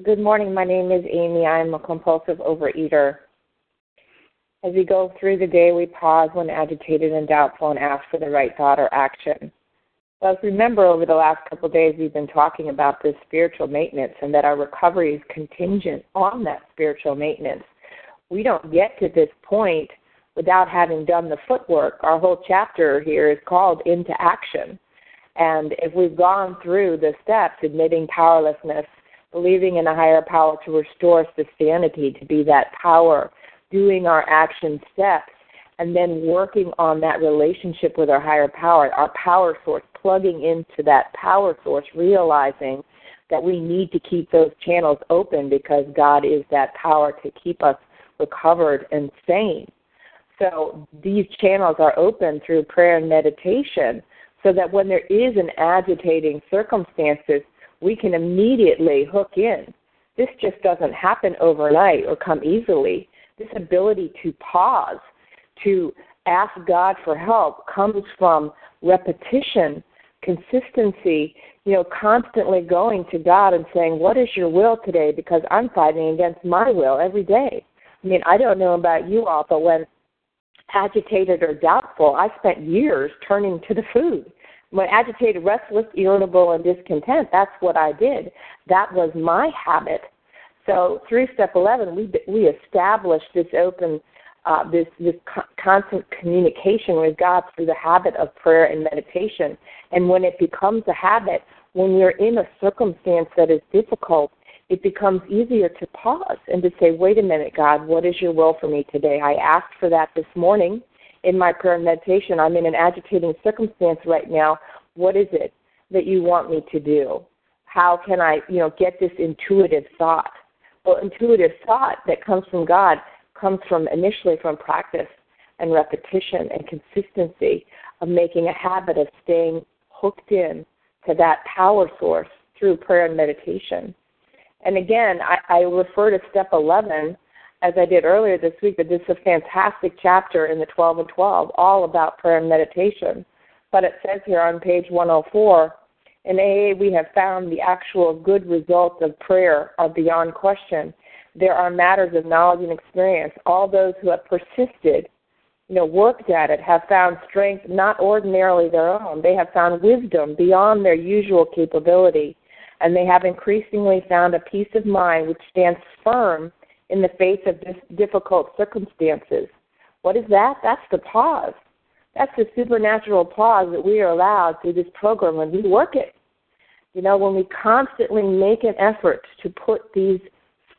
Good morning. My name is Amy. I'm a compulsive overeater. As we go through the day, we pause when agitated and doubtful and ask for the right thought or action. Well, remember over the last couple of days we've been talking about this spiritual maintenance and that our recovery is contingent on that spiritual maintenance. We don't get to this point without having done the footwork. Our whole chapter here is called Into Action. And if we've gone through the steps, admitting powerlessness, believing in a higher power to restore us to sanity, to be that power, doing our action steps, and then working on that relationship with our higher power, our power source, plugging into that power source, realizing that we need to keep those channels open because God is that power to keep us recovered and sane. So these channels are open through prayer and meditation so that when there is an agitating circumstances, we can immediately hook in. This just doesn't happen overnight or come easily. This ability to pause to ask God for help comes from repetition, consistency, you know, constantly going to God and saying, What is your will today? Because I'm fighting against my will every day. I mean, I don't know about you all, but when agitated or doubtful, I spent years turning to the food. When agitated, restless, irritable, and discontent, that's what I did. That was my habit. So through step 11, we, we established this open uh, this this co- constant communication with God through the habit of prayer and meditation. And when it becomes a habit, when you're in a circumstance that is difficult, it becomes easier to pause and to say, "Wait a minute, God, what is your will for me today?" I asked for that this morning in my prayer and meditation. I'm in an agitating circumstance right now. What is it that you want me to do? How can I, you know, get this intuitive thought? Well, intuitive thought that comes from God comes from initially from practice and repetition and consistency of making a habit of staying hooked in to that power source through prayer and meditation. And again, I, I refer to step 11 as I did earlier this week, but this is a fantastic chapter in the 12 and 12, all about prayer and meditation. But it says here on page 104 in AA, we have found the actual good results of prayer are beyond question there are matters of knowledge and experience. All those who have persisted, you know, worked at it, have found strength not ordinarily their own. They have found wisdom beyond their usual capability, and they have increasingly found a peace of mind which stands firm in the face of difficult circumstances. What is that? That's the pause. That's the supernatural pause that we are allowed through this program when we work it. You know, when we constantly make an effort to put these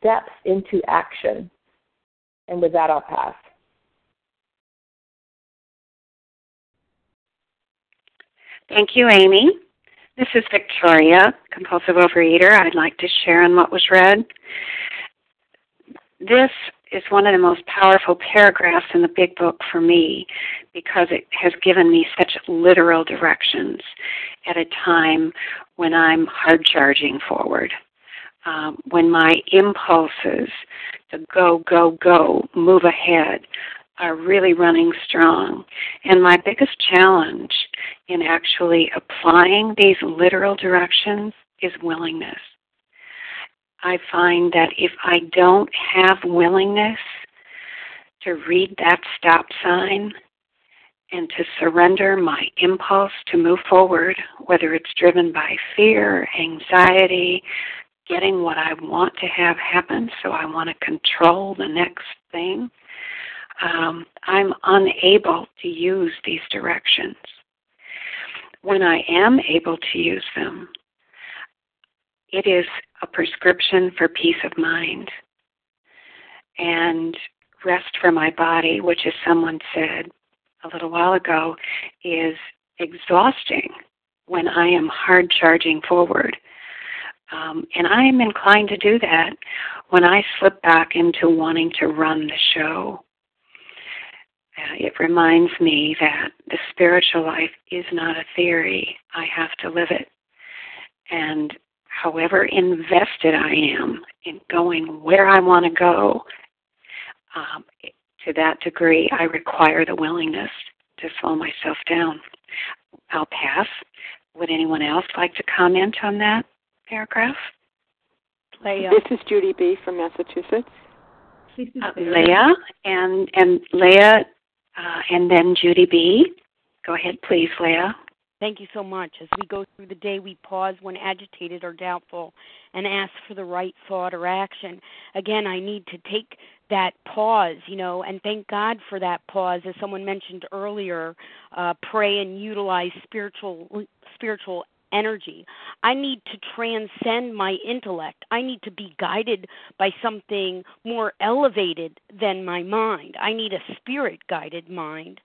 steps into action. And with that, I'll pass. Thank you, Amy. This is Victoria, compulsive overeater. I'd like to share on what was read. This is one of the most powerful paragraphs in the big book for me because it has given me such literal directions at a time when I'm hard charging forward um, when my impulses to go, go, go, move ahead are really running strong. And my biggest challenge in actually applying these literal directions is willingness. I find that if I don't have willingness to read that stop sign and to surrender my impulse to move forward, whether it's driven by fear, anxiety, getting what I want to have happen, so I want to control the next thing, um, I'm unable to use these directions. When I am able to use them, it is a prescription for peace of mind and rest for my body, which, as someone said a little while ago, is exhausting when I am hard charging forward um, and I am inclined to do that when I slip back into wanting to run the show. Uh, it reminds me that the spiritual life is not a theory. I have to live it. And however invested I am in going where I want to go, um, to that degree, I require the willingness to slow myself down. I'll pass. Would anyone else like to comment on that paragraph? Leah. This is Judy B. from Massachusetts. Uh, Leah and and Leah, uh, and then Judy B. Go ahead, please, Leah. Thank you so much. As we go through the day, we pause when agitated or doubtful and ask for the right thought or action. Again, I need to take that pause, you know, and thank God for that pause. As someone mentioned earlier, uh, pray and utilize spiritual spiritual energy. I need to transcend my intellect. I need to be guided by something more elevated than my mind. I need a spirit guided mind.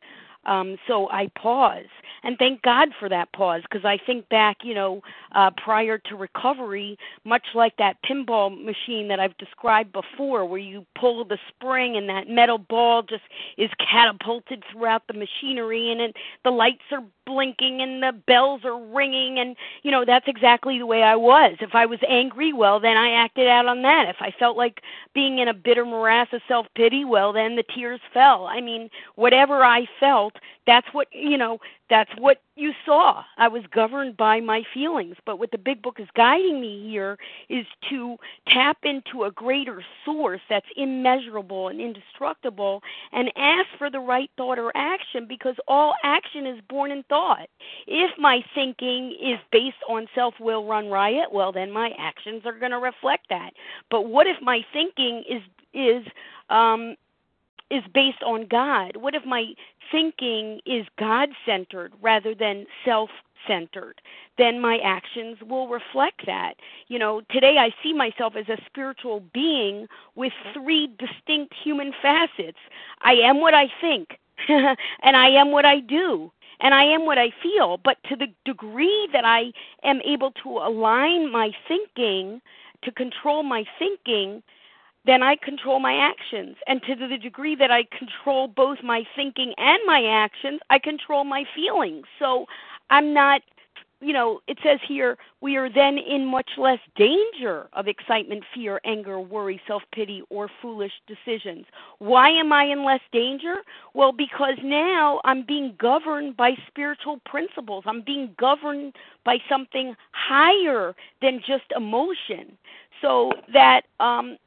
Um, so I pause and thank God for that pause because I think back, you know, uh, prior to recovery, much like that pinball machine that I've described before, where you pull the spring and that metal ball just is catapulted throughout the machinery and it, the lights are blinking and the bells are ringing and you know that's exactly the way I was. If I was angry, well then I acted out on that. If I felt like being in a bitter morass of self-pity, well then the tears fell. I mean, whatever I felt, that's what, you know, that's what you saw. I was governed by my feelings. But what the big book is guiding me here is to tap into a greater source that's immeasurable and indestructible and ask for the right thought or action because all action is born in thought. If my thinking is based on self will run riot, well, then my actions are going to reflect that. But what if my thinking is, is, um, is based on God? What if my thinking is God centered rather than self centered? Then my actions will reflect that. You know, today I see myself as a spiritual being with three distinct human facets. I am what I think, and I am what I do and I am what I feel. But to the degree that I am able to align my thinking, to control my thinking, then I control my actions. And to the degree that I control both my thinking and my actions, I control my feelings. So I'm not, you know, it says here, we are then in much less danger of excitement, fear, anger, worry, self pity, or foolish decisions. Why am I in less danger? Well, because now I'm being governed by spiritual principles. I'm being governed by something higher than just emotion. So that um,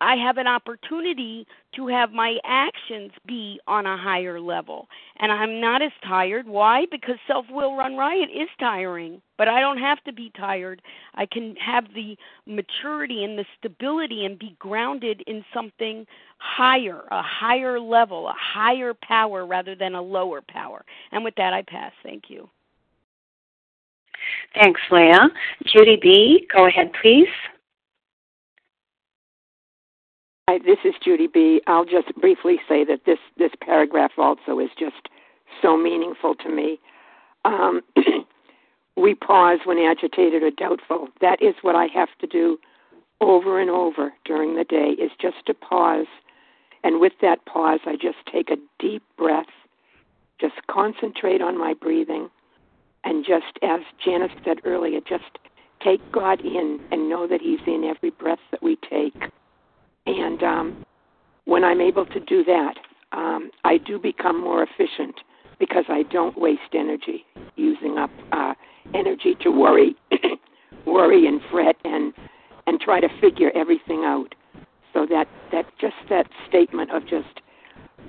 I have an opportunity to have my actions be on a higher level. And I'm not as tired. Why? Because self will run riot is tiring. But I don't have to be tired. I can have the maturity and the stability and be grounded in something higher, a higher level, a higher power rather than a lower power. And with that, I pass. Thank you. Thanks, Leah. Judy B., go ahead, please. Hi, this is Judy B. I'll just briefly say that this this paragraph also is just so meaningful to me. Um, we pause when agitated or doubtful. That is what I have to do over and over during the day. Is just to pause, and with that pause, I just take a deep breath, just concentrate on my breathing, and just as Janice said earlier, just take God in and know that He's in every breath that we take and um, when I'm able to do that, um, I do become more efficient because I don't waste energy using up uh, energy to worry, worry and fret and and try to figure everything out. So that that just that statement of just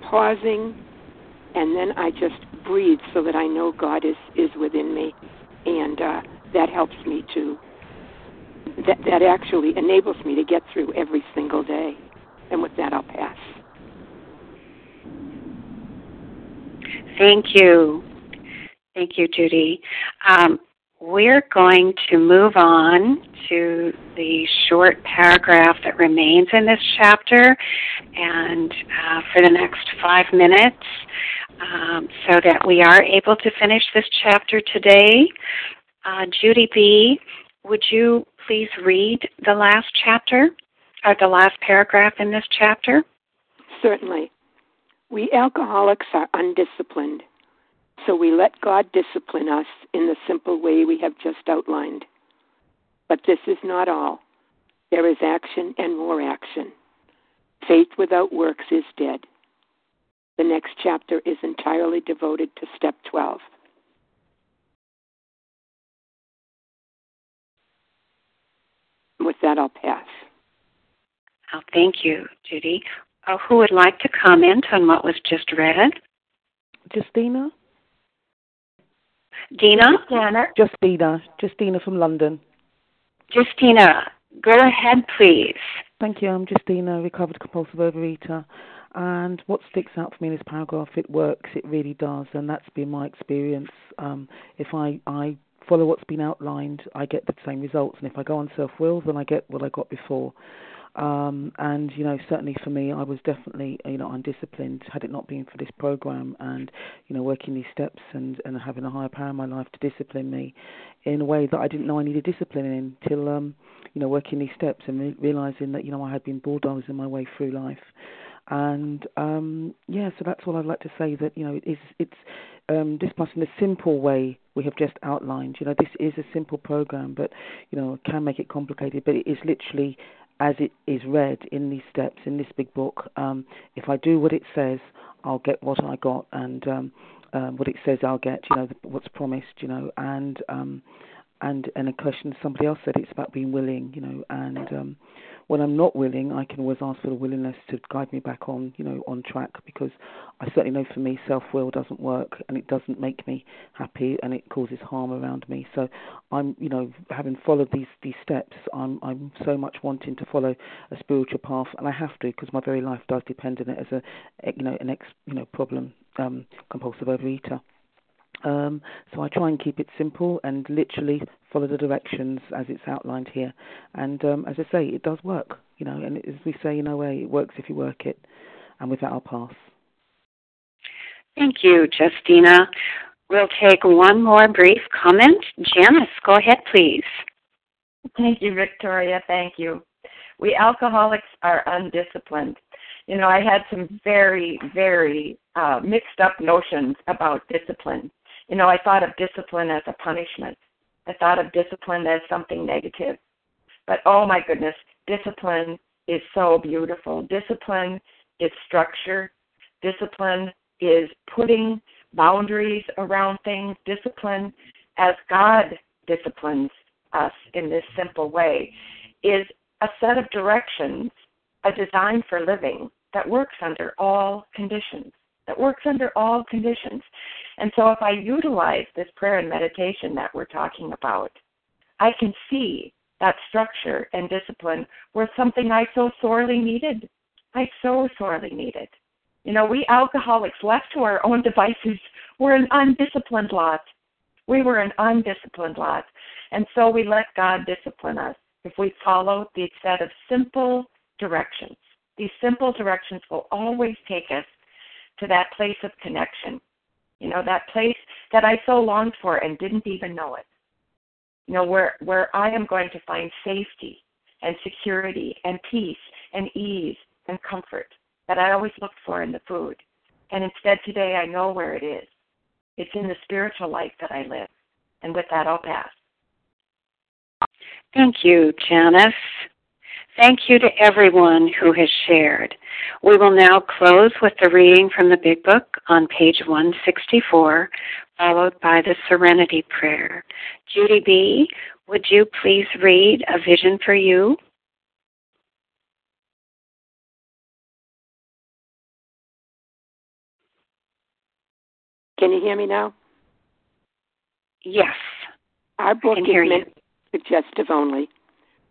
pausing, and then I just breathe so that I know God is is within me, and uh, that helps me to that, that actually enables me to get through every single day. And with that, I'll pass. Thank you. Thank you, Judy. Um, we're going to move on to the short paragraph that remains in this chapter, and uh, for the next five minutes, um, so that we are able to finish this chapter today. Uh, Judy B., would you please read the last chapter, or the last paragraph in this chapter? Certainly. We alcoholics are undisciplined, so we let God discipline us in the simple way we have just outlined. But this is not all. There is action and more action. Faith without works is dead. The next chapter is entirely devoted to step 12. With that, I'll pass. Oh, thank you, Judy. Uh, who would like to comment on what was just read? Justina? Dina? Justina. Justina from London. Justina, go ahead, please. Thank you. I'm Justina, recovered compulsive overeater. And what sticks out for me in this paragraph, it works, it really does, and that's been my experience. Um, if I, I follow what's been outlined, I get the same results, and if I go on self will, then I get what I got before. Um, and you know, certainly for me, I was definitely you know undisciplined. Had it not been for this program and you know working these steps and and having a higher power in my life to discipline me in a way that I didn't know I needed discipline in until um, you know working these steps and re- realizing that you know I had been bulldozing my way through life. And um, yeah, so that's all I'd like to say. That you know, it is it's um, plus in a simple way we have just outlined. You know, this is a simple program, but you know, can make it complicated. But it is literally as it is read in these steps in this big book. Um, if I do what it says, I'll get what I got, and um, um, what it says I'll get. You know what's promised. You know, and um, and and a question somebody else said it's about being willing. You know, and um, when I'm not willing, I can always ask for the willingness to guide me back on, you know, on track because I certainly know for me self-will doesn't work and it doesn't make me happy and it causes harm around me. So I'm, you know, having followed these these steps, I'm I'm so much wanting to follow a spiritual path and I have to because my very life does depend on it as a, you know, an ex, you know, problem um, compulsive overeater. Um, so I try and keep it simple and literally follow the directions as it's outlined here. And um, as I say, it does work, you know. And as we say in OA, it works if you work it. And with that, I'll pass. Thank you, Justina. We'll take one more brief comment. Janice, go ahead, please. Thank you, Victoria. Thank you. We alcoholics are undisciplined. You know, I had some very, very uh, mixed up notions about discipline you know, I thought of discipline as a punishment. I thought of discipline as something negative. But oh my goodness, discipline is so beautiful. Discipline is structure. Discipline is putting boundaries around things. Discipline, as God disciplines us in this simple way, is a set of directions, a design for living that works under all conditions. That works under all conditions. And so if I utilize this prayer and meditation that we're talking about, I can see that structure and discipline were something I so sorely needed. I so sorely needed. You know, we alcoholics left to our own devices were an undisciplined lot. We were an undisciplined lot. And so we let God discipline us if we follow the set of simple directions. These simple directions will always take us to that place of connection you know, that place that I so longed for and didn't even know it. You know, where where I am going to find safety and security and peace and ease and comfort that I always looked for in the food. And instead today I know where it is. It's in the spiritual life that I live. And with that I'll pass. Thank you, Janice. Thank you to everyone who has shared. We will now close with the reading from the Big Book on page 164, followed by the Serenity Prayer. Judy B., would you please read A Vision for You? Can you hear me now? Yes. Our book is meant suggestive only.